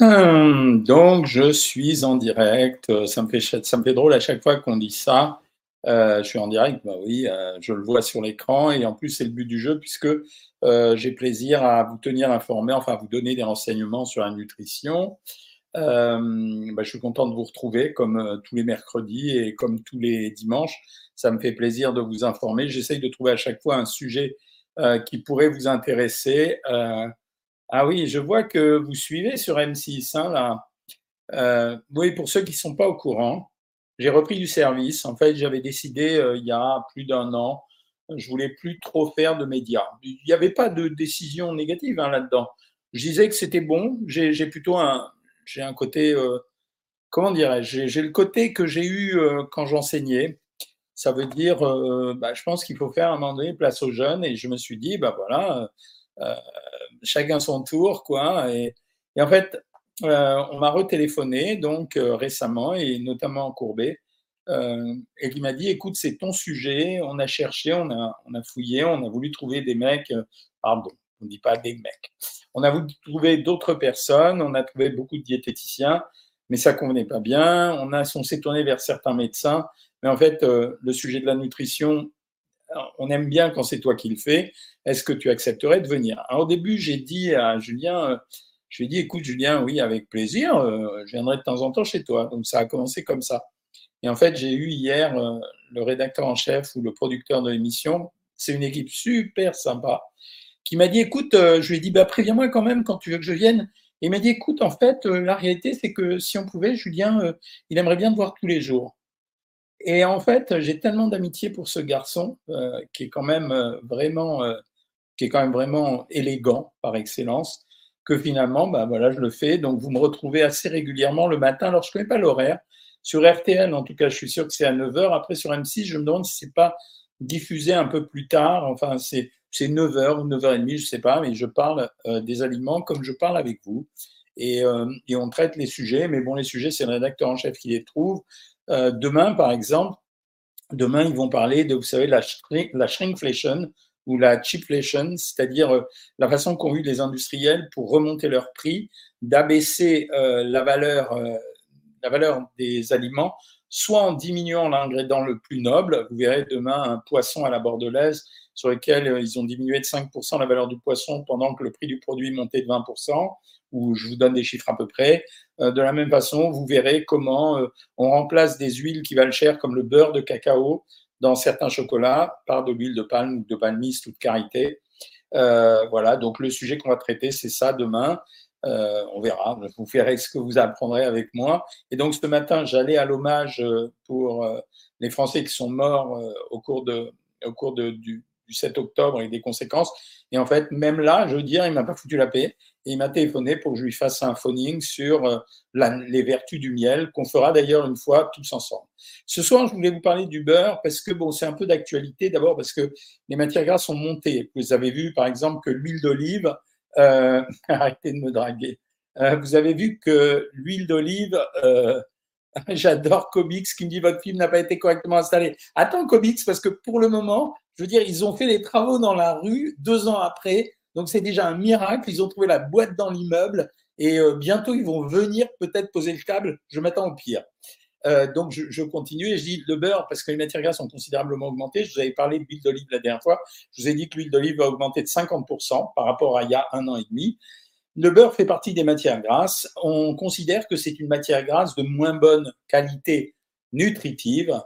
Hum, donc, je suis en direct. Ça me fait, ça me fait drôle à chaque fois qu'on dit ça. Euh, je suis en direct, bah oui, euh, je le vois sur l'écran et en plus c'est le but du jeu puisque euh, j'ai plaisir à vous tenir informé, enfin à vous donner des renseignements sur la nutrition. Bah, je suis content de vous retrouver comme tous les mercredis et comme tous les dimanches. Ça me fait plaisir de vous informer. J'essaye de trouver à chaque fois un sujet qui pourrait vous intéresser. Ah oui, je vois que vous suivez sur M6 hein, là. oui, pour ceux qui ne sont pas au courant, j'ai repris du service. En fait, j'avais décidé euh, il y a plus d'un an, je voulais plus trop faire de médias. Il n'y avait pas de décision négative hein, là-dedans. Je disais que c'était bon. J'ai plutôt un, j'ai un côté, euh, comment dirais-je, j'ai le côté que j'ai eu euh, quand j'enseignais. Ça veut dire, bah, je pense qu'il faut faire à un moment donné place aux jeunes. Et je me suis dit, bah voilà, chacun son tour, quoi. Et, et en fait, euh, on m'a retéléphoné donc euh, récemment et notamment Courbet euh, et qui m'a dit écoute c'est ton sujet on a cherché on a, on a fouillé on a voulu trouver des mecs pardon on ne dit pas des mecs on a voulu trouver d'autres personnes on a trouvé beaucoup de diététiciens mais ça convenait pas bien on a on s'est tourné vers certains médecins mais en fait le sujet de la nutrition on aime bien quand c'est toi qui le fais est-ce que tu accepterais de venir? Au début j'ai dit à Julien je lui ai dit, écoute, Julien, oui, avec plaisir, euh, je viendrai de temps en temps chez toi. Donc, ça a commencé comme ça. Et en fait, j'ai eu hier euh, le rédacteur en chef ou le producteur de l'émission. C'est une équipe super sympa qui m'a dit, écoute, euh, je lui ai dit, bah, préviens-moi quand même quand tu veux que je vienne. Et il m'a dit, écoute, en fait, la réalité, c'est que si on pouvait, Julien, il aimerait bien te voir tous les jours. Et en fait, j'ai tellement d'amitié pour ce garçon qui est quand même vraiment, qui est quand même vraiment élégant par excellence que finalement, bah voilà, je le fais. Donc, vous me retrouvez assez régulièrement le matin. Alors, je ne connais pas l'horaire. Sur RTL, en tout cas, je suis sûr que c'est à 9h. Après, sur M6, je me demande si ce n'est pas diffusé un peu plus tard. Enfin, c'est 9h ou 9h30, je ne sais pas, mais je parle euh, des aliments comme je parle avec vous. Et, euh, et, on traite les sujets. Mais bon, les sujets, c'est le rédacteur en chef qui les trouve. Euh, demain, par exemple, demain, ils vont parler de, vous savez, la, la shrinkflation ou la cheapflation, c'est-à-dire euh, la façon qu'ont eu les industriels pour remonter leur prix, d'abaisser euh, la, valeur, la valeur des aliments, soit en diminuant l'ingrédient le plus noble. Vous verrez demain un poisson à la bordelaise sur lequel ils ont diminué de 5% la valeur du poisson pendant que le prix du produit montait de 20%, ou je vous donne des chiffres à peu près. De la même façon, vous verrez comment on remplace des huiles qui valent cher, comme le beurre de cacao, dans certains chocolats par de l'huile de palme ou de palmiste ou de karité. Euh, voilà, donc le sujet qu'on va traiter, c'est ça demain. Euh, on verra, vous verrez ce que vous apprendrez avec moi. Et donc ce matin, j'allais à l'hommage euh, pour les Français qui sont morts au cours, de, au cours de, du, du 7 octobre et des conséquences. Et en fait, même là, je veux dire, il m'a pas foutu la paix. Et il m'a téléphoné pour que je lui fasse un phoning sur euh, les vertus du miel, qu'on fera d'ailleurs une fois tous ensemble. Ce soir, je voulais vous parler du beurre parce que bon, c'est un peu d'actualité. D'abord parce que les matières grasses sont montées. Vous avez vu, par exemple, que l'huile d'olive, euh, arrêtez de me draguer. Euh, vous avez vu que l'huile d'olive, j'adore Comics qui me dit votre film n'a pas été correctement installé. Attends Comics parce que pour le moment, je veux dire, ils ont fait les travaux dans la rue deux ans après. Donc c'est déjà un miracle. Ils ont trouvé la boîte dans l'immeuble et euh, bientôt ils vont venir peut-être poser le câble. Je m'attends au pire. Euh, donc je, je, continue et je dis le beurre parce que les matières grasses ont considérablement augmenté. Je vous avais parlé de l'huile d'olive la dernière fois. Je vous ai dit que l'huile d'olive va augmenter de 50% par rapport à il y a un an et demi. Le beurre fait partie des matières grasses. On considère que c'est une matière grasse de moins bonne qualité nutritive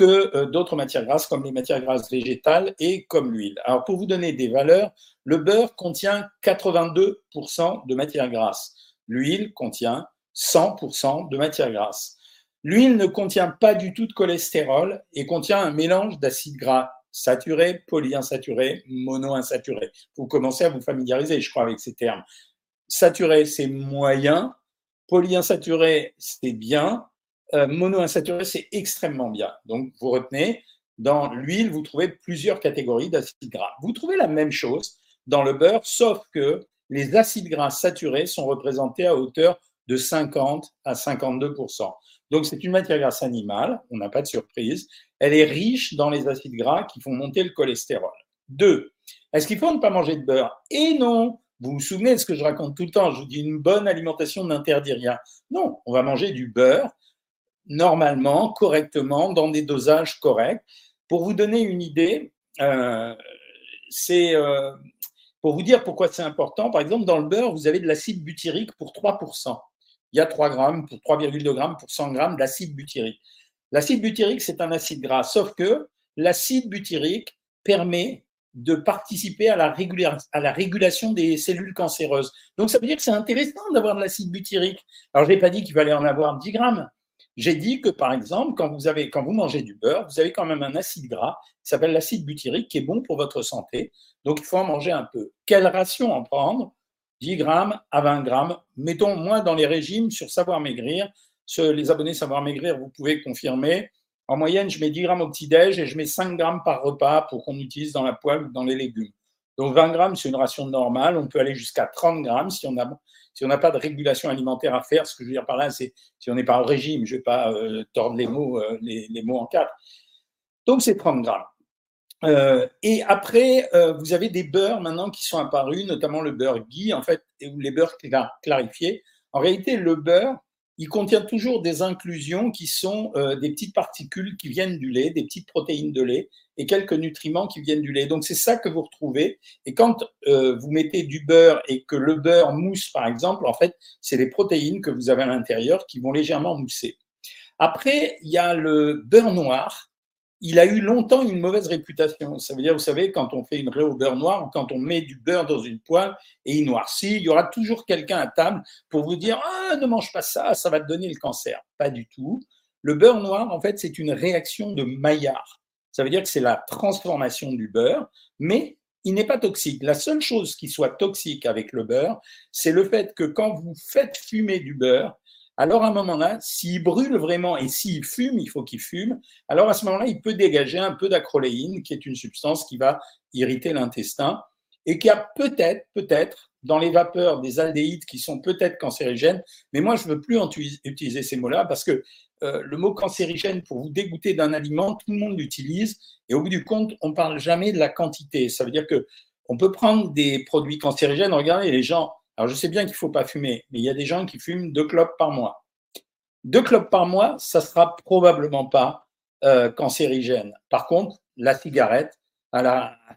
que euh, d'autres matières grasses comme les matières grasses végétales et comme l'huile. Alors pour vous donner des valeurs, le beurre contient 82% de matières grasses. L'huile contient 100% de matières grasses. L'huile ne contient pas du tout de cholestérol et contient un mélange d'acides gras saturés, polyinsaturés, monoinsaturés. Vous commencez à vous familiariser, je crois, avec ces termes. Saturé, c'est moyen. Polyinsaturé, c'est bien. Euh, monoinsaturé, c'est extrêmement bien. Donc, vous retenez, dans l'huile, vous trouvez plusieurs catégories d'acides gras. Vous trouvez la même chose dans le beurre, sauf que les acides gras saturés sont représentés à hauteur de 50 à 52% Donc, c'est une matière grasse animale, on n'a pas de surprise. Elle est riche dans les acides gras qui font monter le cholestérol. Deux, est-ce qu'il faut ne pas manger de beurre? Et non, Vous vous souvenez de ce que je raconte tout le temps? Je vous dis une bonne alimentation n'interdit rien. Non, on va manger du beurre normalement, correctement, dans des dosages corrects. Pour vous donner une idée, euh, c'est euh, pour vous dire pourquoi c'est important. Par exemple, dans le beurre, vous avez de l'acide butyrique pour 3%. Il y a 3 grammes, pour 3,2 grammes pour 100 grammes d'acide butyrique. L'acide butyrique, c'est un acide gras, sauf que l'acide butyrique permet de participer à la, à la, régulation des cellules cancéreuses. Donc, ça veut dire que c'est intéressant d'avoir de l'acide butyrique. Alors, je n'ai pas dit qu'il fallait en avoir 10 grammes. J'ai dit que, par exemple, quand vous, mangez du beurre, vous avez quand même un acide gras qui s'appelle l'acide butyrique qui est bon pour votre santé. Donc, il faut en manger un peu. Quelle ration en prendre? 10 grammes à 20 grammes. Mettons, moi, dans les régimes sur Savoir Maigrir, les abonnés Savoir Maigrir, vous pouvez confirmer, en moyenne, je mets 10 grammes au petit-déj et je mets 5 grammes par repas pour qu'on utilise dans la poêle ou dans les légumes. Donc 20 grammes, c'est une ration normale. On peut aller jusqu'à 30 grammes si on n'a si on pas de régulation alimentaire à faire. Ce que je veux dire par là, c'est si on n'est pas au régime. Je ne vais pas euh, tordre les mots, euh, les, mots en quatre. Donc c'est 30 grammes. Euh, et après, vous avez des beurres maintenant qui sont apparus, notamment le beurre ghee, en fait, ou les beurres clarifiés. En réalité, le beurre, il contient toujours des inclusions qui sont euh, des petites particules qui viennent du lait, des petites protéines de lait et quelques nutriments qui viennent du lait. Donc c'est ça que vous retrouvez. Et quand euh, vous mettez du beurre et que le beurre mousse, par exemple, en fait, c'est les protéines que vous avez à l'intérieur qui vont légèrement mousser. Après, il y a le beurre noir il a eu longtemps une mauvaise réputation. Ça veut dire, vous savez, quand on fait une raie au beurre noir quand on met du beurre dans une poêle et il noircit, il y aura toujours quelqu'un à table pour vous dire Ah, ne mange pas ça, ça va te donner le cancer. Pas du tout. Le beurre noir, en fait, c'est une réaction de Maillard. Ça veut dire que c'est la transformation du beurre, mais il n'est pas toxique. La seule chose qui soit toxique avec le beurre, c'est le fait que quand vous faites fumer du beurre, alors à un moment-là, s'il brûle vraiment et s'il fume, il faut qu'il fume, alors à ce moment-là, il peut dégager un peu d'acroléine, qui est une substance qui va irriter l'intestin et qui a peut-être, peut-être, dans les vapeurs des aldéhydes qui sont peut-être cancérigènes, mais moi je ne veux plus utiliser ces mots-là parce que euh, le mot cancérigène, pour vous dégoûter d'un aliment, tout le monde l'utilise et au bout du compte, on ne parle jamais de la quantité. Ça veut dire que on peut prendre des produits cancérigènes, regardez, les gens alors, je sais bien qu'il ne faut pas fumer, mais il y a des gens qui fument deux clopes par mois. Deux clopes par mois, ça ne sera probablement pas euh, cancérigène. Par contre, la cigarette, à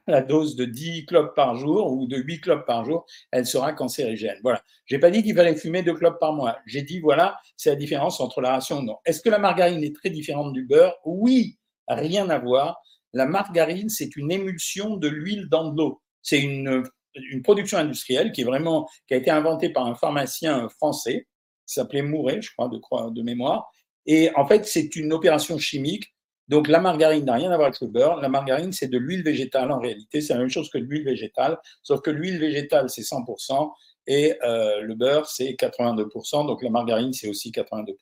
la, dose de 10 clopes par jour ou de 8 clopes par jour, elle sera cancérigène. Voilà. Je n'ai pas dit qu'il fallait fumer deux clopes par mois. J'ai dit, voilà, c'est la différence entre la ration non. Est-ce que la margarine est très différente du beurre? Oui, rien à voir. La margarine, c'est une émulsion de l'huile dans de l'eau. C'est une une production industrielle qui est vraiment qui a été inventée par un pharmacien français qui s'appelait Mouret, je crois, de, de mémoire. Et en fait, c'est une opération chimique. Donc la margarine n'a rien à voir avec le beurre. La margarine, c'est de l'huile végétale en réalité. C'est la même chose que l'huile végétale, sauf que l'huile végétale, c'est 100% et euh, le beurre, c'est 82%. Donc la margarine, c'est aussi 82%.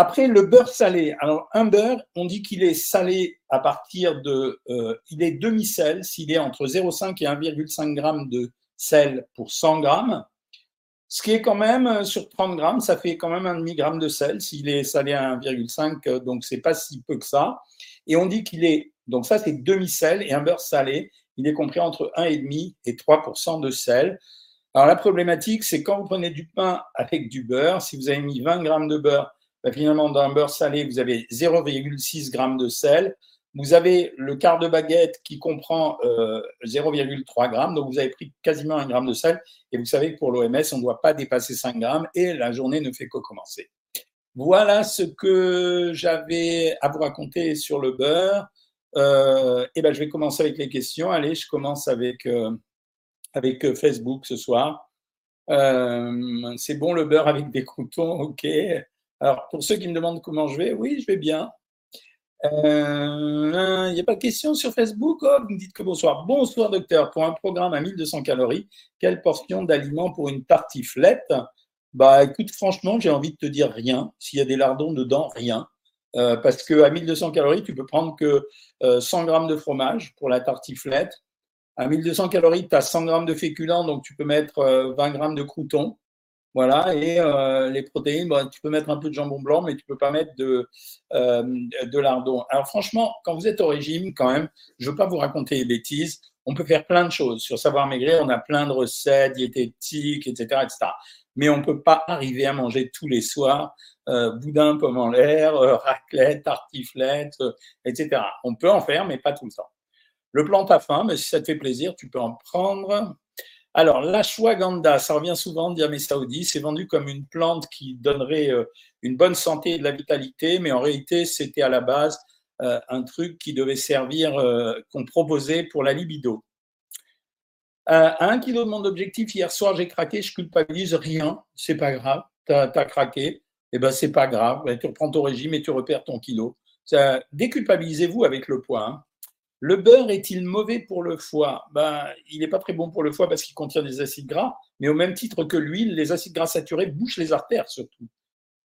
Après, le beurre salé. Alors, un beurre, on dit qu'il est salé à partir de. Euh, il est demi-sel s'il est entre 0,5 et 1,5 g de sel pour 100 g. Ce qui est quand même, euh, sur 30 grammes, ça fait quand même un demi-gramme de sel s'il est salé à 1,5, euh, donc c'est pas si peu que ça. Et on dit qu'il est. Donc, ça, c'est demi-sel et un beurre salé, il est compris entre 1,5 et 3% de sel. Alors, la problématique, c'est quand vous prenez du pain avec du beurre, si vous avez mis 20 grammes de beurre ben, finalement, dans un beurre salé, vous avez 0,6 g de sel. Vous avez le quart de baguette qui comprend 0,3 euh, g, donc vous avez pris quasiment un gramme de sel. Et vous savez que pour l'OMS, on ne doit pas dépasser 5 grammes et la journée ne fait que commencer. Voilà ce que j'avais à vous raconter sur le beurre. Euh, et ben, je vais commencer avec les questions. Allez, je commence avec, euh, avec Facebook ce soir. c'est bon le beurre avec des croutons, ok. Alors, pour ceux qui me demandent comment je vais, oui, je vais bien. Euh, il n'y a pas de questions sur Facebook oh, Vous me dites que bonsoir. Bonsoir, docteur. Pour un programme à 1200 calories, quelle portion d'aliments pour une tartiflette Bah, écoute, franchement, j'ai envie de te dire rien. S'il y a des lardons dedans, rien. Euh, parce qu'à 1200 calories, tu peux prendre que 100 euh, grammes de fromage pour la tartiflette. À 1200 calories, tu as 100 grammes de féculents, donc tu peux mettre 20 grammes de croutons. Voilà, et euh, les protéines, bah, tu peux mettre un peu de jambon blanc, mais tu peux pas mettre de, euh, de lardon. Alors franchement, quand vous êtes au régime, quand même, je ne veux pas vous raconter des bêtises, on peut faire plein de choses. Sur Savoir Maigrir, on a plein de recettes diététiques, etc. etc. Mais on ne peut pas arriver à manger tous les soirs euh, boudin, pomme en l'air, raclette, tartiflette, etc. On peut en faire, mais pas tout le temps. Le plan à faim, mais si ça te fait plaisir, tu peux en prendre. Alors, l'ashwagandha, ça revient souvent en Diamé Saoudi, c'est vendu comme une plante qui donnerait une bonne santé et de la vitalité, mais en réalité, c'était à la base un truc qui devait servir, qu'on proposait pour la libido. à un kilo de mon objectif, hier soir, j'ai craqué, je culpabilise rien, c'est pas grave, tu as, craqué eh ben, c'est pas grave. Ben, tu reprends ton régime et tu repères ton kilo. déculpabilisez-vous avec le poids. Hein. Le beurre est-il mauvais pour le foie? Ben, Il n'est pas très bon pour le foie parce qu'il contient des acides gras, mais au même titre que l'huile, les acides gras saturés bouchent les artères surtout.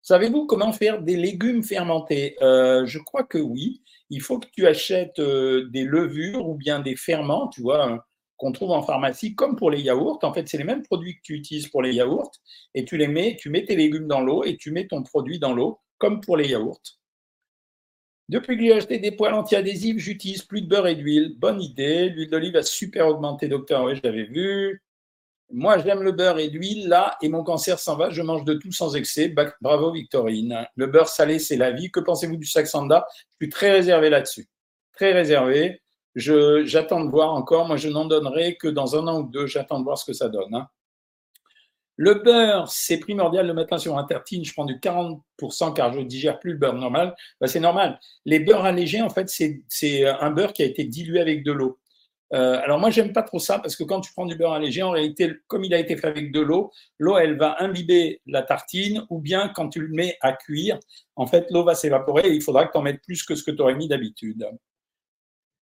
Savez-vous comment faire des légumes fermentés? Euh, Je crois que oui. Il faut que tu achètes euh, des levures ou bien des ferments, tu vois, qu'on trouve en pharmacie, comme pour les yaourts. En fait, c'est les mêmes produits que tu utilises pour les yaourts, et tu les mets, tu mets tes légumes dans l'eau et tu mets ton produit dans l'eau, comme pour les yaourts. Depuis que j'ai acheté des poêles anti-adhésifs, j'utilise plus de beurre et d'huile. Bonne idée. L'huile d'olive a super augmenté, docteur. Oui, je vu. Moi, j'aime le beurre et l'huile, là, et mon cancer s'en va. Je mange de tout sans excès. Bravo, Victorine. Le beurre salé, c'est la vie. Que pensez-vous du saxanda Je suis très réservé là-dessus. Très réservé. J'attends de voir encore. Moi, je n'en donnerai que dans un an ou deux. J'attends de voir ce que ça donne. Hein. Le beurre, c'est primordial le matin sur un tartine. Je prends du 40% car je ne digère plus le beurre normal. Ben, c'est normal. Les beurres allégés, en fait, c'est un beurre qui a été dilué avec de l'eau. Euh, alors moi, j'aime pas trop ça parce que quand tu prends du beurre allégé, en réalité, comme il a été fait avec de l'eau, l'eau, elle va imbiber la tartine ou bien quand tu le mets à cuire, en fait, l'eau va s'évaporer et il faudra que tu en mettes plus que ce que tu aurais mis d'habitude.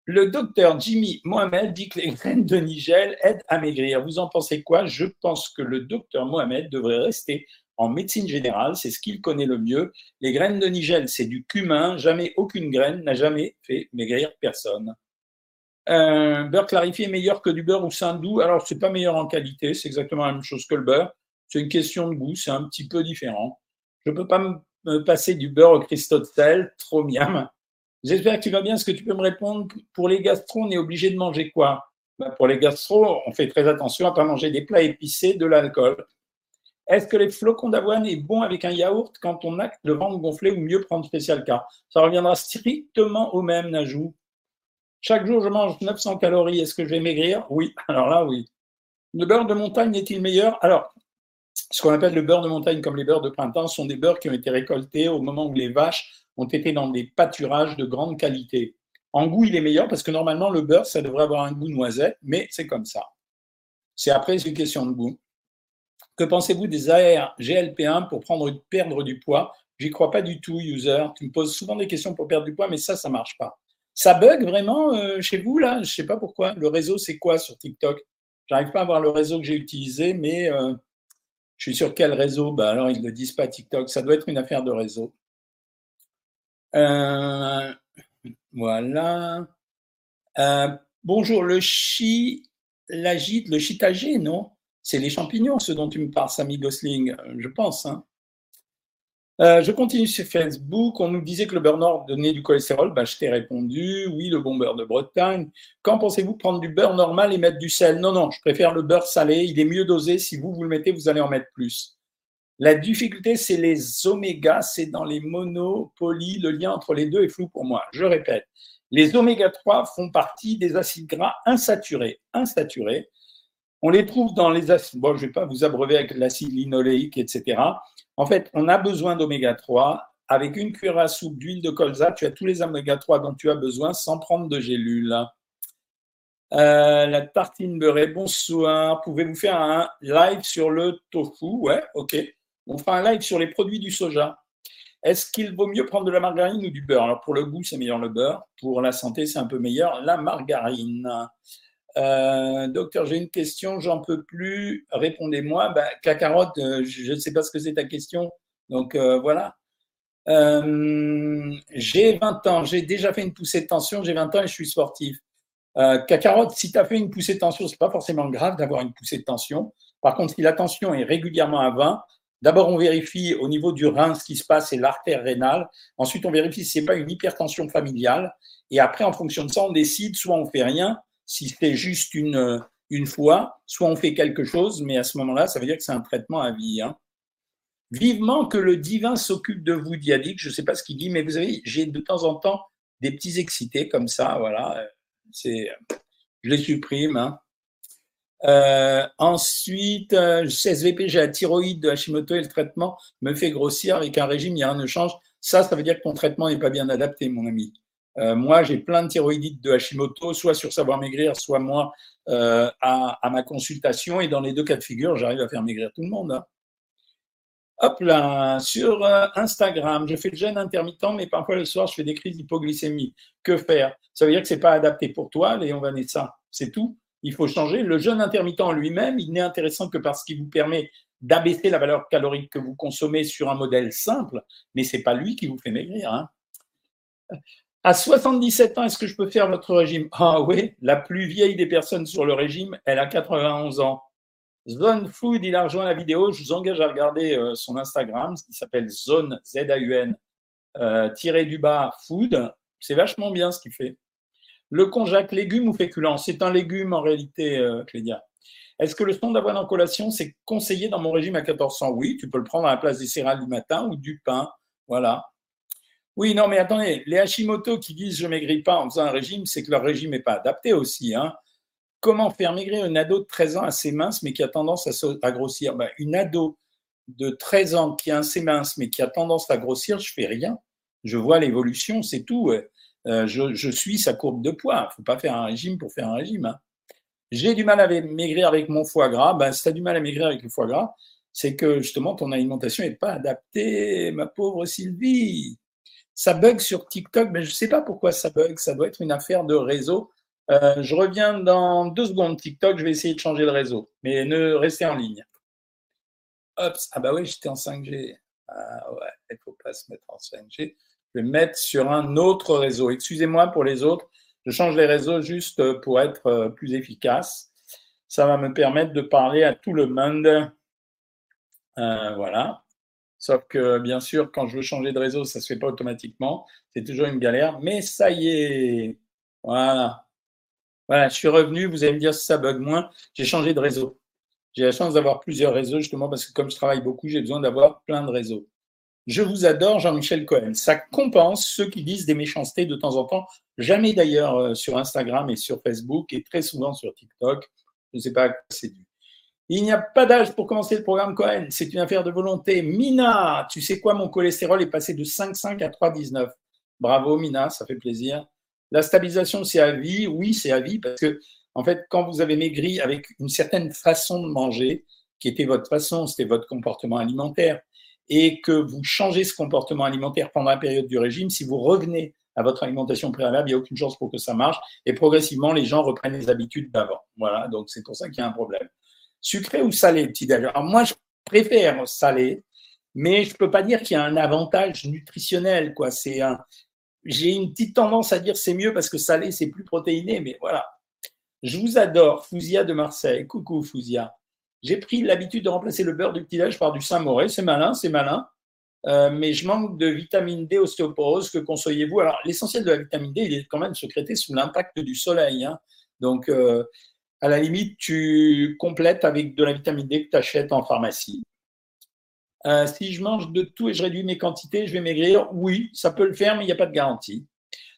Le docteur Jimmy Mohamed dit que les graines de nigel aident à maigrir. Vous en pensez quoi? Je pense que le docteur Mohamed devrait rester en médecine générale, c'est ce qu'il connaît le mieux. Les graines de nigel, c'est du cumin. Jamais aucune graine n'a jamais fait maigrir personne. Un beurre clarifié meilleur que du beurre au sein doux. Alors, c'est pas meilleur en qualité, c'est exactement la même chose que le beurre. C'est une question de goût, c'est un petit peu différent. Je ne peux pas me passer du beurre au cristaux de sel, trop miam. J'espère que tu vas bien. Est-ce que tu peux me répondre Pour les gastro, on est obligé de manger quoi? Bah, Pour les gastro, on fait très attention à ne pas manger des plats épicés, de l'alcool. Est-ce que les flocons d'avoine est bon avec un yaourt quand on a le ventre gonflé ou mieux prendre spécial cas Ça reviendra strictement au même, Najou. Chaque jour, je mange 900 calories. Est-ce que je vais maigrir? Oui. Alors là, oui. Le beurre de montagne est-il meilleur? Alors, ce qu'on appelle le beurre de montagne, comme les beurres de printemps, sont des beurres qui ont été récoltés au moment où les vaches ont été dans des pâturages de grande qualité. En goût, il est meilleur parce que normalement, le beurre, ça devrait avoir un goût noisette, mais c'est comme ça. C'est après, c'est une question de goût. Que pensez-vous des AR GLP1 pour perdre du poids? J'y crois pas du tout, user. Tu me poses souvent des questions pour perdre du poids, mais ça, ça marche pas. Ça bug vraiment euh, chez vous, là? Je sais pas pourquoi. Le réseau, c'est quoi sur TikTok? J'arrive pas à voir le réseau que j'ai utilisé, mais euh, je suis sur quel réseau? Bah, Alors, ils ne le disent pas TikTok. Ça doit être une affaire de réseau. Euh, voilà. Euh, bonjour, le l'agite, le chitagé, non? C'est les champignons, ce dont tu me parles, Samy Gosling, je pense. Hein. Euh, je continue sur Facebook. On nous disait que le beurre donnait du cholestérol. Bah, je t'ai répondu. Oui, le bon beurre de Bretagne. Quand pensez-vous prendre du beurre normal et mettre du sel? Non, non, je préfère le beurre salé. Il est mieux dosé. Si vous, vous le mettez, vous allez en mettre plus. La difficulté, c'est les omégas, c'est dans les monopolies. Le lien entre les deux est flou pour moi. Je répète, les oméga 3 font partie des acides gras insaturés. Insaturés. On les trouve dans les acides. Bon, je ne vais pas vous abreuver avec l'acide linoléique, etc. En fait, on a besoin d'oméga 3. Avec une cuillère à soupe d'huile de colza, tu as tous les oméga 3 dont tu as besoin sans prendre de gélules. Euh, la tartine beurrée, bonsoir. Pouvez-vous faire un live sur le tofu? Ouais, ok. On fera un live sur les produits du soja. Est-ce qu'il vaut mieux prendre de la margarine ou du beurre? Alors pour le goût, c'est meilleur le beurre. Pour la santé, c'est un peu meilleur la margarine. Euh, docteur, j'ai une question, j'en peux plus. Répondez-moi. Ben, euh, je ne sais pas ce que c'est ta question. Donc euh, voilà. j'ai 20 ans, j'ai déjà fait une poussée de tension, j'ai 20 ans et je suis sportif. carotte, si tu as fait une poussée de tension, ce n'est pas forcément grave d'avoir une poussée de tension. Par contre, si la tension est régulièrement à 20, d'abord on vérifie au niveau du rein ce qui se passe et l'artère rénale. Ensuite, on vérifie si ce n'est pas une hypertension familiale. Et après, en fonction de ça, on décide soit on fait rien, si c'est juste une, une fois, soit on fait quelque chose, mais à ce moment-là, ça veut dire que c'est un traitement à vie. Hein. Vivement que le divin s'occupe de vous, diadique. Je ne sais pas ce qu'il dit, mais vous savez, j'ai de temps en temps des petits excités comme ça, voilà. C'est, je les supprime. Hein. Euh, ensuite, euh, j'ai la thyroïde de Hashimoto et le traitement me fait grossir avec un régime, il n'y a rien de change. Ça, ça veut dire que ton traitement n'est pas bien adapté, mon ami. Euh, moi, j'ai plein de thyroïdites de Hashimoto, soit sur Savoir Maigrir, soit moi euh, à, ma consultation. Et dans les deux cas de figure, j'arrive à faire maigrir tout le monde. Hein. Hop là, sur euh, Instagram, je fais le jeûne intermittent, mais parfois le soir, je fais des crises d'hypoglycémie. Que faire? Ça veut dire que c'est pas adapté pour toi, Léon Vanessa. C'est tout. Il faut changer. Le jeûne intermittent en lui-même, il n'est intéressant que parce qu'il vous permet d'abaisser la valeur calorique que vous consommez sur un modèle simple, mais c'est pas lui qui vous fait maigrir. Hein. À 77 ans, est-ce que je peux faire votre régime? Ah oui, la plus vieille des personnes sur le régime, elle a 91 ans. Zone Food, il a rejoint la vidéo. Je vous engage à regarder euh, son Instagram, qui s'appelle Zone Z-A-U-N euh, tiré du bas Food. C'est vachement bien ce qu'il fait. Le konjac, légume ou féculent C'est un légume en réalité, euh, Clédia. Est-ce que le son d'avoine en collation, c'est conseillé dans mon régime à 1400 Oui, tu peux le prendre à la place des céréales du matin ou du pain. Voilà. Oui, non, mais attendez, les Hashimoto qui disent je maigris pas en faisant un régime, c'est que leur régime n'est pas adapté aussi. Hein. Comment faire maigrir une ado de 13 ans assez mince mais qui a tendance à, grossir? Ben, Une ado de 13 ans qui est assez mince mais qui a tendance à grossir, je fais rien. Je vois l'évolution, c'est tout. Euh, je, suis sa courbe de poids. Il ne faut pas faire un régime pour faire un régime. Hein. J'ai du mal à maigrir avec mon foie gras. Ben, si tu as du mal à maigrir avec le foie gras, c'est que justement ton alimentation n'est pas adaptée, ma pauvre Sylvie. Ça bug sur TikTok, mais je ne sais pas pourquoi ça bug. Ça doit être une affaire de réseau. Euh, je reviens dans deux secondes. TikTok, je vais essayer de changer le réseau, mais ne restez en ligne. Ah bah oui, j'étais en 5G. Ah ouais, il ne faut pas se mettre en 5G. Je vais mettre sur un autre réseau. Excusez-moi pour les autres. Je change les réseaux juste pour être euh, plus efficace. Ça va me permettre de parler à tout le monde. Euh, voilà. Sauf que, bien sûr, quand je veux changer de réseau, ça ne se fait pas automatiquement. C'est toujours une galère. Mais ça y est. Voilà. Voilà, je suis revenu, vous allez me dire si ça bug moins. J'ai changé de réseau. J'ai la chance d'avoir plusieurs réseaux, justement, parce que comme je travaille beaucoup, j'ai besoin d'avoir plein de réseaux. Je vous adore, Jean-Michel Cohen. Ça compense ceux qui disent des méchancetés de temps en temps. Jamais d'ailleurs euh, sur Instagram et sur Facebook, et très souvent sur TikTok. Je ne sais pas à quoi c'est dû. Il n'y a pas d'âge pour commencer le programme Cohen. C'est une affaire de volonté. Mina, tu sais quoi, mon cholestérol est passé de 5,5 à 3,19. Bravo, Mina, ça fait plaisir. La stabilisation, c'est à vie. Oui, c'est à vie parce que, en fait, quand vous avez maigri avec une certaine façon de manger, qui était votre façon, c'était votre comportement alimentaire, et que vous changez ce comportement alimentaire pendant la période du régime, si vous revenez à votre alimentation préalable, il n'y a aucune chance pour que ça marche. Et progressivement, les gens reprennent les habitudes d'avant. Voilà, donc c'est pour ça qu'il y a un problème. Sucré ou salé, petit déjeuner Alors moi, je préfère salé, mais je ne peux pas dire qu'il y a un avantage nutritionnel. quoi. C'est un, j'ai une petite tendance à dire c'est mieux parce que salé, c'est plus protéiné, mais voilà. Je vous adore, Fouzia de Marseille. Coucou, Fouzia. J'ai pris l'habitude de remplacer le beurre du petit-déj par du Saint-Moré. C'est malin, c'est malin. Euh, mais je manque de vitamine D ostéoporose. Que conseillez-vous? Alors, l'essentiel de la vitamine D, il est quand même secrété sous l'impact du soleil. Hein. Donc, euh, à la limite, tu complètes avec de la vitamine D que tu achètes en pharmacie. Euh, si je mange de tout et je réduis mes quantités, je vais maigrir. Oui, ça peut le faire, mais il n'y a pas de garantie.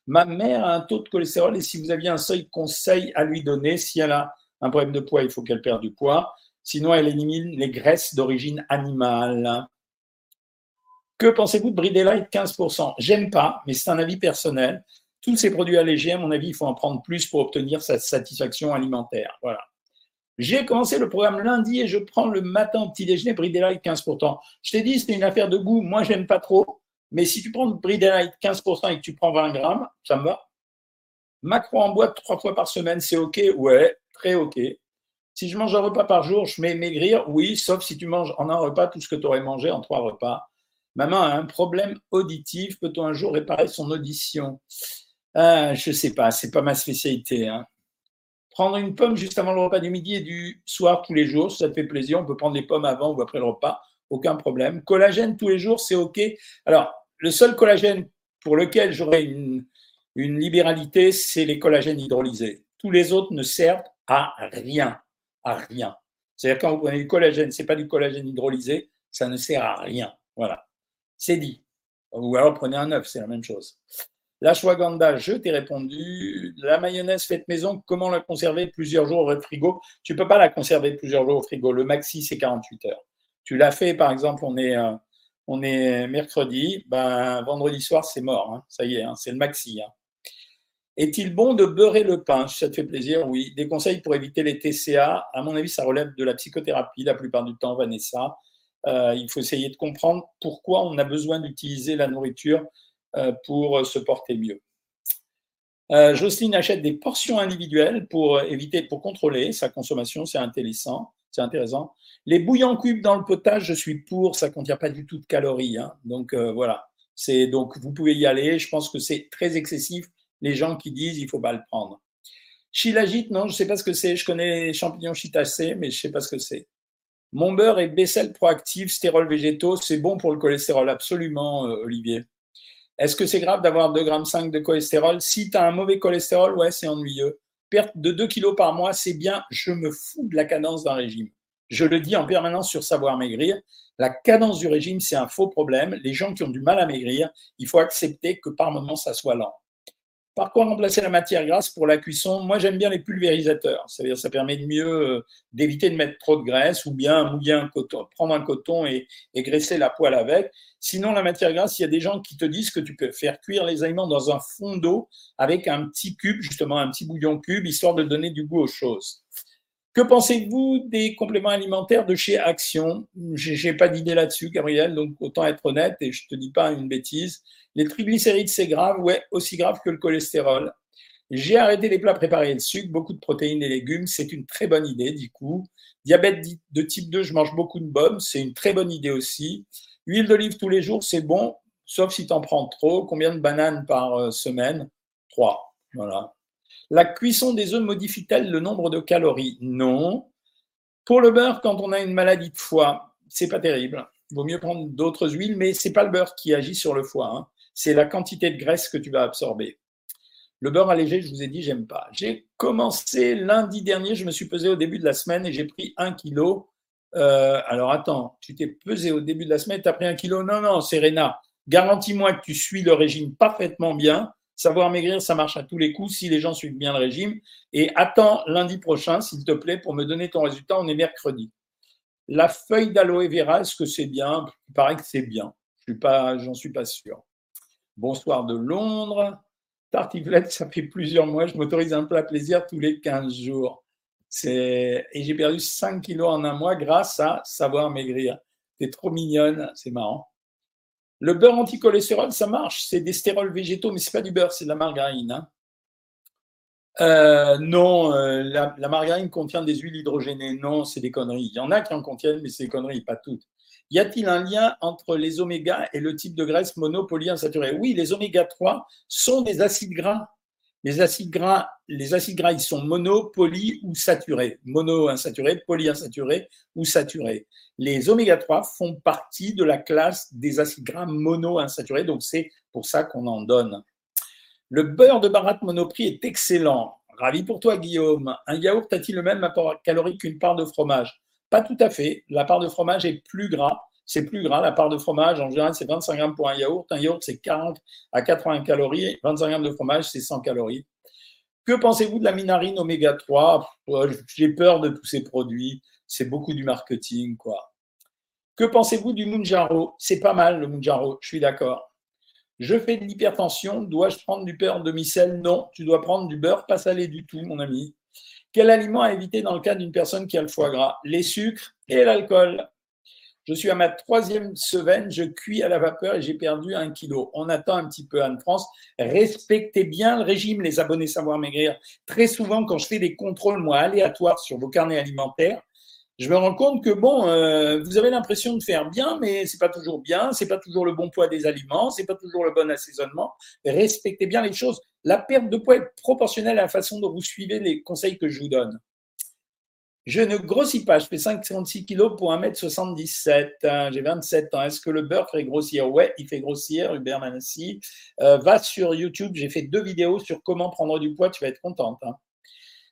Ma mère a un taux de cholestérol et si vous aviez un seuil conseil à lui donner, si elle a un problème de poids, il faut qu'elle perde du poids. Sinon, elle élimine les graisses d'origine animale. Que pensez-vous de Bridelight 15% J'aime pas, mais c'est un avis personnel. Tous ces produits allégés, à mon avis, il faut en prendre plus pour obtenir sa satisfaction alimentaire. Voilà. J'ai commencé le programme lundi et je prends le matin au petit déjeuner Bridelight 15%. Je t'ai dit, c'est une affaire de goût. Moi, j'aime pas trop. Mais si tu prends Bridelight 15% et que tu prends 20 grammes, ça me va. Macron en boîte trois fois par semaine, c'est OK Ouais, très OK. Si je mange un repas par jour, je mets maigrir Oui, sauf si tu manges en un repas tout ce que tu aurais mangé en trois repas. Maman a un problème auditif. Peut-on un jour réparer son audition? Ah, Je sais pas, c'est pas ma spécialité. Hein. Prendre une pomme juste avant le repas du midi et du soir tous les jours, ça te fait plaisir. On peut prendre des pommes avant ou après le repas, aucun problème. Collagène tous les jours, c'est OK. Alors, le seul collagène pour lequel j'aurais une, une libéralité, c'est les collagènes hydrolysés. Tous les autres ne servent à rien, à rien. C'est-à-dire quand vous prenez du collagène, c'est pas du collagène hydrolysé, ça ne sert à rien. Voilà, c'est dit. Ou alors prenez un œuf, c'est la même chose. L'ashwagandha, je t'ai répondu. La mayonnaise faite maison, comment la conserver plusieurs jours au frigo? Tu ne peux pas la conserver plusieurs jours au frigo. Le maxi, c'est 48 heures. Tu l'as fait, par exemple, on est, euh, mercredi, ben, vendredi soir, c'est mort. Hein. Ça y est, hein, c'est le maxi. Hein. Est-il bon de beurrer le pain? Ça te fait plaisir, oui. Des conseils pour éviter les TCA À mon avis, ça relève de la psychothérapie la plupart du temps, Vanessa. Euh, il faut essayer de comprendre pourquoi on a besoin d'utiliser la nourriture pour se porter mieux. Euh, Jocelyne achète des portions individuelles pour éviter, pour contrôler sa consommation, c'est intéressant. C'est intéressant. Les bouillons cubes dans le potage, je suis pour, ça contient pas du tout de calories. Hein. Donc euh, voilà, c'est donc vous pouvez y aller. Je pense que c'est très excessif. Les gens qui disent il faut pas le prendre. Shilajit, non, je sais pas ce que c'est. Je connais les champignons shiitake, mais je sais pas ce que c'est. Mon beurre est Bessel proactif, stérol végétaux, c'est bon pour le cholestérol, absolument, Olivier. Est-ce que c'est grave d'avoir 2,5 g de cholestérol? Si tu as un mauvais cholestérol, ouais, c'est ennuyeux. Perte de 2 kg par mois, c'est bien. Je me fous de la cadence d'un régime. Je le dis en permanence sur Savoir Maigrir. La cadence du régime, c'est un faux problème. Les gens qui ont du mal à maigrir, il faut accepter que par moment, ça soit lent. Par quoi remplacer la matière grasse pour la cuisson? Moi, j'aime bien les pulvérisateurs. C'est-à-dire, ça permet de mieux euh, d'éviter de mettre trop de graisse ou bien un coton, prendre un coton et, et, graisser la poêle avec. Sinon, la matière grasse, il y a des gens qui te disent que tu peux faire cuire les aliments dans un fond d'eau avec un petit cube, justement un petit bouillon cube, histoire de donner du goût aux choses. Que pensez-vous des compléments alimentaires de chez Action? J'ai pas d'idée là-dessus, Gabriel, donc autant être honnête et je te dis pas une bêtise. Les triglycérides, c'est grave, ouais, aussi grave que le cholestérol. J'ai arrêté les plats préparés et le sucre, beaucoup de protéines et légumes, c'est une très bonne idée, du coup. Diabète de type 2, je mange beaucoup de pommes, c'est une très bonne idée aussi. Huile d'olive tous les jours, c'est bon, sauf si tu en prends trop. Combien de bananes par euh, semaine? Trois. Voilà. La cuisson des œufs modifie-t-elle le nombre de calories? Non. Pour le beurre, quand on a une maladie de foie, c'est pas terrible. Il vaut mieux prendre d'autres huiles, mais c'est pas le beurre qui agit sur le foie. Hein c'est la quantité de graisse que tu vas absorber. Le beurre allégé, je vous ai dit, j'aime pas. J'ai commencé lundi dernier, je me suis pesé au début de la semaine et j'ai pris un kilo. Euh, alors attends, tu t'es pesé au début de la semaine, tu as pris un kilo? Non, non, Serena, garantis-moi que tu suis le régime parfaitement bien. Savoir maigrir, ça marche à tous les coups si les gens suivent bien le régime. Et attends lundi prochain, s'il te plaît, pour me donner ton résultat. On est mercredi. La feuille d'aloe vera, est-ce que c'est bien? Il paraît que c'est bien. Je suis pas, j'en suis pas sûr. Bonsoir de Londres. Tartiflette, ça fait plusieurs mois. Je m'autorise un plat plaisir tous les 15 jours. Et j'ai perdu 5 kilos en un mois grâce à savoir maigrir. T'es trop mignonne, c'est marrant. Le beurre anti-cholestérol, ça marche. C'est des stérols végétaux, mais c'est pas du beurre, c'est de la margarine. Hein. Euh, non, euh, la, la, margarine contient des huiles hydrogénées. Non, c'est des conneries. Il y en a qui en contiennent, mais c'est des conneries, pas toutes. Y a-t-il un lien entre les oméga et le type de graisse monopolyinsaturée? Oui, les oméga 3 sont des acides gras. Les acides gras, les acides gras, ils sont mono, poly ou saturés. Mono-insaturés, polyinsaturés ou saturés. Les oméga 3 font partie de la classe des acides gras mono-insaturés, donc c'est pour ça qu'on en donne. Le beurre de baratte monoprix est excellent. Ravi pour toi, Guillaume. Un yaourt a-t-il le même apport calorique qu'une part de fromage? Pas tout à fait. La part de fromage est plus gras. C'est plus gras. La part de fromage, en général, c'est 25 grammes pour un yaourt. Un yaourt, c'est 40 à 80 calories. 25 grammes de fromage, c'est 100 calories. Que pensez-vous de la minarine oméga 3 J'ai peur de tous ces produits. C'est beaucoup du marketing, quoi. Que pensez-vous du Munjaro C'est pas mal, le Munjaro. Je suis d'accord. Je fais de l'hypertension. Dois-je prendre du beurre demi-sel? Non, tu dois prendre du beurre pas salé du tout, mon ami. Quel aliment à éviter dans le cas d'une personne qui a le foie gras? Les sucres et l'alcool. Je suis à ma troisième semaine, je cuis à la vapeur et j'ai perdu un kilo. On attend un petit peu Anne-France. Respectez bien le régime, les abonnés Savoir Maigrir. Très souvent, quand je fais des contrôles, moi, aléatoires sur vos carnets alimentaires, je me rends compte que bon, euh, vous avez l'impression de faire bien, mais c'est pas toujours bien, c'est pas toujours le bon poids des aliments, c'est pas toujours le bon assaisonnement. Respectez bien les choses. La perte de poids est proportionnelle à la façon dont vous suivez les conseils que je vous donne. Je ne grossis pas, je fais 56 kg pour 1m77, j'ai 27 ans. Est-ce que le beurre fait grossir? Ouais, il fait grossir, Hubert Manassi. Euh, va sur YouTube, j'ai fait deux vidéos sur comment prendre du poids, tu vas être contente. Hein.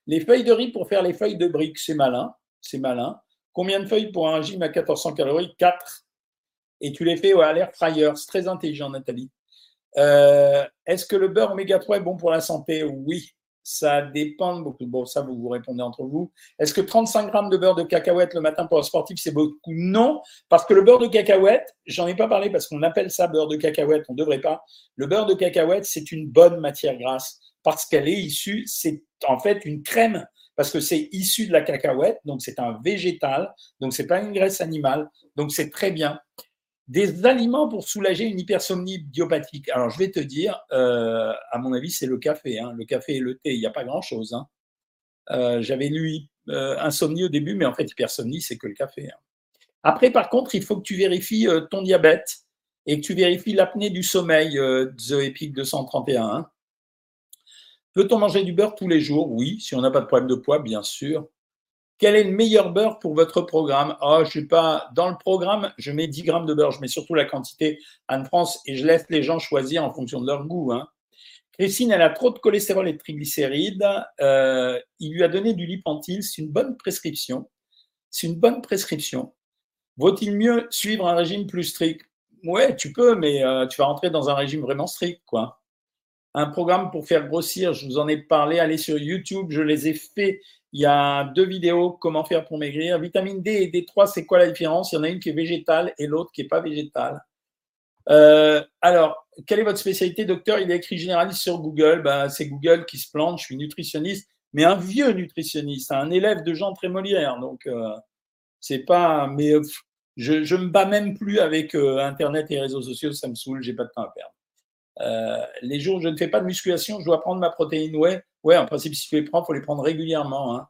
Les feuilles de riz pour faire les feuilles de briques, c'est malin, c'est malin. Combien de feuilles pour un régime à 1400 calories? 4. Et tu les fais à l'air fryer, c'est très intelligent Nathalie. Euh, est-ce que le beurre oméga 3 est bon pour la santé? Oui, ça dépend beaucoup. Bon, ça, vous vous répondez entre vous. Est-ce que 35 grammes de beurre de cacahuète le matin pour un sportif, c'est beaucoup? Non, parce que le beurre de cacahuète, j'en ai pas parlé parce qu'on appelle ça beurre de cacahuète, on ne devrait pas. Le beurre de cacahuète, c'est une bonne matière grasse parce qu'elle est issue, c'est en fait une crème parce que c'est issu de la cacahuète, donc c'est un végétal, donc c'est pas une graisse animale, donc c'est très bien des aliments pour soulager une hypersomnie biopathique. Alors, je vais te dire, euh, à mon avis, c'est le café. Hein. Le café et le thé, il n'y a pas grand-chose. Hein. Euh, j'avais lu euh, insomnie au début, mais en fait, hypersomnie, c'est que le café. Hein. Après, par contre, il faut que tu vérifies ton diabète et que tu vérifies l'apnée du sommeil, The Epic 231. Peut-on manger du beurre tous les jours? Oui, si on n'a pas de problème de poids, bien sûr. Quel est le meilleur beurre pour votre programme? Oh, je sais pas. Dans le programme, je mets 10 grammes de beurre. Je mets surtout la quantité Anne-France et je laisse les gens choisir en fonction de leur goût. Hein. Christine, elle a trop de cholestérol et de triglycérides. Euh, il lui a donné du lipentil. C'est une bonne prescription. C'est une bonne prescription. Vaut-il mieux suivre un régime plus strict? Ouais, tu peux, mais euh, tu vas rentrer dans un régime vraiment strict, quoi. Un programme pour faire grossir, je vous en ai parlé. Allez sur YouTube, je les ai faits il y a deux vidéos, comment faire pour maigrir. Vitamine D et D3, c'est quoi la différence? Il y en a une qui est végétale et l'autre qui n'est pas végétale. Euh, alors, quelle est votre spécialité, docteur? Il est écrit généraliste sur Google. Ben, c'est Google qui se plante. Je suis nutritionniste, mais un vieux nutritionniste, un élève de Jean Trémolière. Donc, euh, c'est pas. Mais euh, je, je me bats même plus avec Internet et réseaux sociaux. Ça me saoule. J'ai pas de temps à perdre. Les jours où je ne fais pas de musculation, je dois prendre ma protéine whey. Ouais, en principe, si tu les prends, il faut les prendre régulièrement. Hein.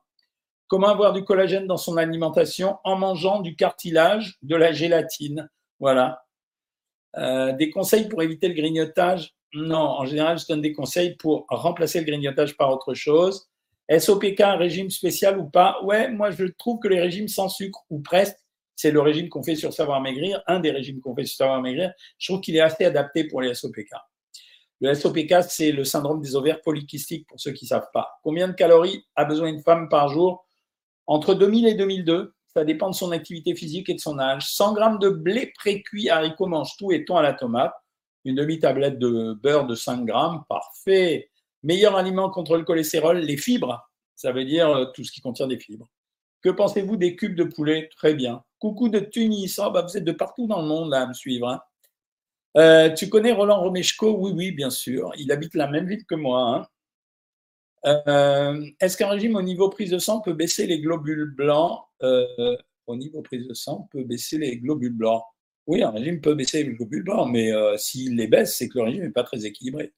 Comment avoir du collagène dans son alimentation en mangeant du cartilage, de la gélatine? Voilà. Euh, des conseils pour éviter le grignotage? Non, en général, je donne des conseils pour remplacer le grignotage par autre chose. SOPK, un régime spécial ou pas? Ouais, moi, je trouve que les régimes sans sucre ou presque, c'est le régime qu'on fait sur Savoir Maigrir, un des régimes qu'on fait sur Savoir Maigrir, je trouve qu'il est assez adapté pour les SOPK. Le SOPK, c'est le syndrome des ovaires polykystiques pour ceux qui ne savent pas. Combien de calories a besoin une femme par jour? Entre 2000 et 2002, ça dépend de son activité physique et de son âge. 100 grammes de blé pré-cuit, haricots, mange tout et thon à la tomate. Une demi-tablette de beurre de 5 grammes, parfait. Meilleur aliment contre le cholestérol, les fibres. Ça veut dire euh, tout ce qui contient des fibres. Que pensez-vous des cubes de poulet? Très bien. Coucou de Tunis. Oh, bah, vous êtes de partout dans le monde là, à me suivre. Hein. Euh, tu connais Roland Romeshko? Oui, oui, bien sûr. Il habite la même ville que moi. Hein. Euh, est-ce qu'un régime au niveau prise de sang peut baisser les globules blancs? Euh, Au niveau prise de sang, peut baisser les globules blancs. Oui, un régime peut baisser les globules blancs, mais s'il les baisse, c'est que le régime n'est pas très équilibré.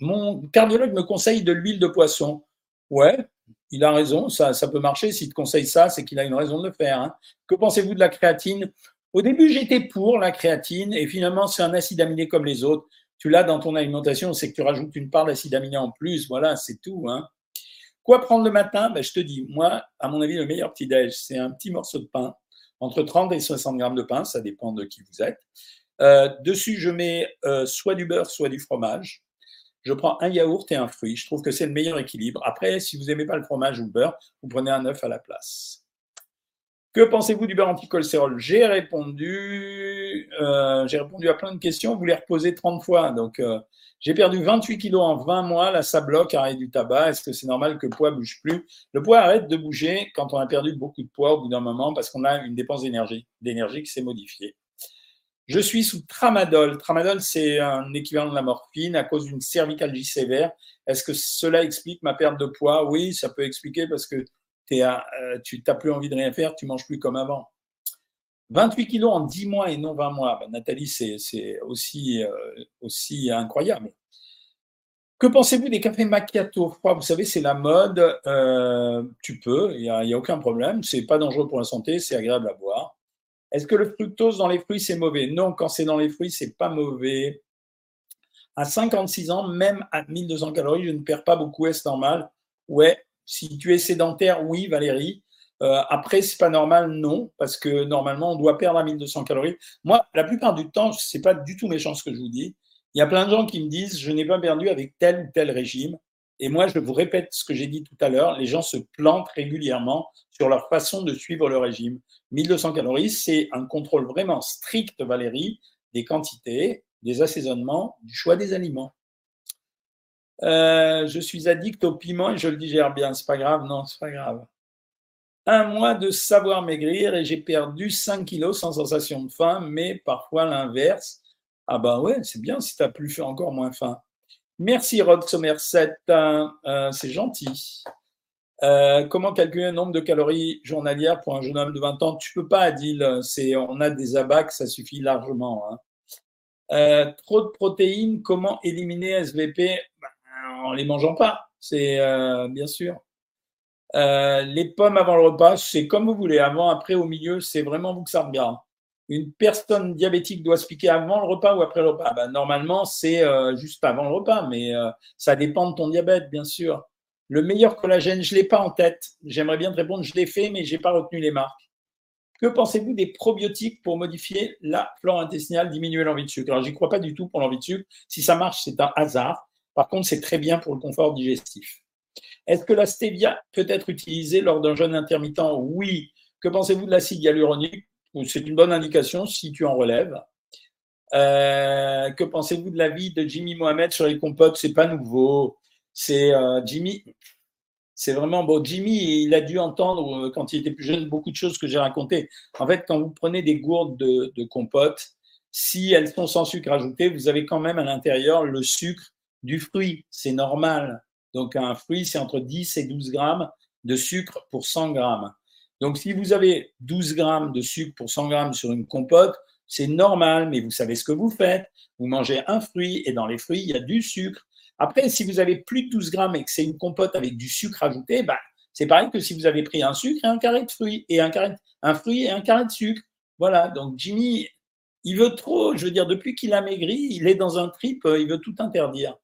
Mon cardiologue me conseille de l'huile de poisson. Ouais, il a raison, ça, peut marcher. S'il te conseille ça, c'est qu'il a une raison de le faire. Hein. Que pensez-vous de la créatine? Au début, j'étais pour la créatine et finalement, c'est un acide aminé comme les autres. Tu l'as dans ton alimentation, c'est que tu rajoutes une part d'acide aminé en plus. Voilà, c'est tout. Hein. Quoi prendre le matin? Ben, Je te dis, moi, à mon avis, le meilleur petit-déj, c'est un petit morceau de pain, entre 30 et 60 grammes de pain, ça dépend de qui vous êtes. Euh, dessus, je mets euh, soit du beurre, soit du fromage je prends un yaourt et un fruit. Je trouve que c'est le meilleur équilibre. Après, si vous n'aimez pas le fromage ou le beurre, vous prenez un œuf à la place. Que pensez-vous du beurre anti-cholestérol? J'ai répondu, euh, répondu à plein de questions. Vous les reposez 30 fois. Donc, euh, j'ai perdu 28 kilos en 20 mois. Là, ça bloque, du tabac. Est-ce que c'est normal que le poids bouge plus? Le poids arrête de bouger quand on a perdu beaucoup de poids au bout d'un moment parce qu'on a une dépense d'énergie qui s'est modifiée. Je suis sous tramadol. Tramadol, c'est un équivalent de la morphine à cause d'une cervicalgie sévère. Est-ce que cela explique ma perte de poids? Oui, ça peut expliquer parce que euh, tu n'as plus envie de rien faire, tu manges plus comme avant. 28 kilos en 10 mois et non 20 mois. Ben, Nathalie, c'est aussi, euh, aussi incroyable. Que pensez-vous des cafés macchiato froids? Vous savez, c'est la mode. Euh, tu peux, il n'y a, a, aucun problème. C'est pas dangereux pour la santé, c'est agréable à boire. Est-ce que le fructose dans les fruits, c'est mauvais? Non, quand c'est dans les fruits, c'est pas mauvais. À 56 ans, même à 1200 calories, je ne perds pas beaucoup. Est-ce normal Ouais. Si tu es sédentaire, oui, Valérie. Euh, après, c'est pas normal, non, parce que normalement, on doit perdre à 1200 calories. Moi, la plupart du temps, c'est pas du tout méchant ce que je vous dis. Il y a plein de gens qui me disent, je n'ai pas perdu avec tel ou tel régime. Et moi, je vous répète ce que j'ai dit tout à l'heure, les gens se plantent régulièrement sur leur façon de suivre le régime. 1200 calories, c'est un contrôle vraiment strict, Valérie, des quantités, des assaisonnements, du choix des aliments. Euh, je suis addict au piment et je le digère bien. C'est pas grave, non, c'est pas grave. Un mois de savoir maigrir et j'ai perdu 5 kilos sans sensation de faim, mais parfois l'inverse. Ah ben ouais, c'est bien si tu as plus fait encore moins faim. Merci Rod Somerset, euh, c'est gentil. Euh, comment calculer le nombre de calories journalières pour un jeune homme de 20 ans? Tu peux pas, Adil. On a des abacs, ça suffit largement. Hein. Euh, trop de protéines, comment éliminer SVP ben, En les mangeant pas, c'est bien sûr. les pommes avant le repas, c'est comme vous voulez. Avant, après, au milieu, c'est vraiment vous que ça regarde une personne diabétique doit se piquer avant le repas ou après le repas? Ben, Normalement, c'est euh, juste avant le repas, mais euh, ça dépend de ton diabète, bien sûr. Le meilleur collagène, je ne l'ai pas en tête. J'aimerais bien te répondre, je l'ai fait, mais je n'ai pas retenu les marques. Que pensez-vous des probiotiques pour modifier la flore intestinale, diminuer l'envie de sucre? Alors, j'y crois pas du tout pour l'envie de sucre. Si ça marche, c'est un hasard. Par contre, c'est très bien pour le confort digestif. Est-ce que la stevia peut être utilisée lors d'un jeûne intermittent? Oui. Que pensez-vous de l'acide hyaluronique? C'est une bonne indication si tu en relèves. Euh, que pensez-vous de l'avis de Jimmy Mohamed sur les compotes? C'est pas nouveau. C'est euh, Jimmy. C'est vraiment bon. Jimmy, il a dû entendre euh, quand il était plus jeune beaucoup de choses que j'ai racontées. En fait, quand vous prenez des gourdes de, de compote, si elles sont sans sucre ajouté, vous avez quand même à l'intérieur le sucre du fruit. C'est normal. Donc un fruit, c'est entre 10 et 12 grammes de sucre pour 100 grammes. Donc, si vous avez 12 grammes de sucre pour 100 grammes sur une compote, c'est normal, mais vous savez ce que vous faites. Vous mangez un fruit et dans les fruits, il y a du sucre. Après, si vous avez plus de 12 grammes et que c'est une compote avec du sucre ajouté, bah, c'est pareil que si vous avez pris un sucre et un carré de fruits, et un, carré, un fruit et un carré de sucre. Voilà, donc Jimmy, il veut trop, je veux dire, depuis qu'il a maigri, il est dans un trip, il veut tout interdire.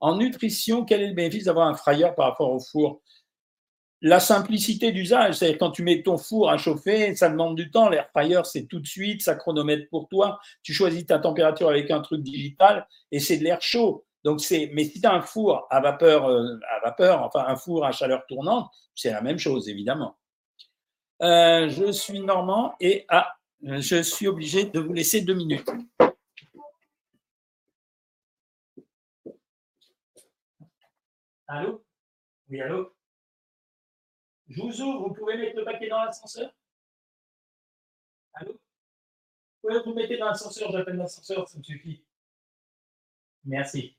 En nutrition, quel est le bénéfice d'avoir un fryer par rapport au four? La simplicité d'usage, c'est-à-dire quand tu mets ton four à chauffer, ça demande du temps. L'air fryer, c'est tout de suite, ça chronomètre pour toi. Tu choisis ta température avec un truc digital et c'est de l'air chaud. Donc c'est, mais si tu as un four à vapeur, euh, à vapeur, enfin un four à chaleur tournante, c'est la même chose évidemment. Euh, je suis normand et ah, je suis obligé de vous laisser deux minutes. Allô? Oui, allô? Je vous ouvre, vous pouvez mettre le paquet dans l'ascenseur? Allô? Oui, vous mettez dans l'ascenseur, j'appelle l'ascenseur, ça me suffit. Merci.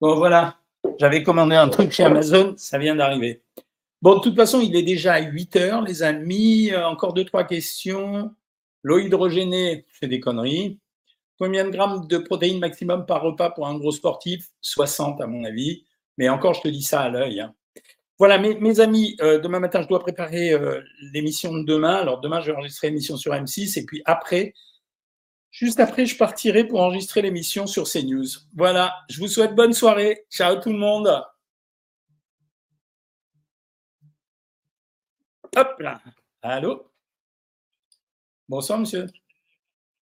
Bon, voilà. J'avais commandé un truc chez Amazon, ça vient d'arriver. Bon, de toute façon, il est déjà 8 heures, les amis. Euh, encore deux, trois questions. L'eau hydrogénée, c'est des conneries. Combien de grammes de protéines maximum par repas pour un gros sportif? 60 à mon avis. Mais encore, je te dis ça à l'œil. Hein. Voilà, mes, amis, euh, demain matin, je dois préparer euh, l'émission de demain. Alors demain, je vais enregistrer l'émission sur M6 et puis après, juste après, je partirai pour enregistrer l'émission sur CNews. Voilà, je vous souhaite bonne soirée. Ciao tout le monde. Hop là. Allô? Bonsoir, monsieur.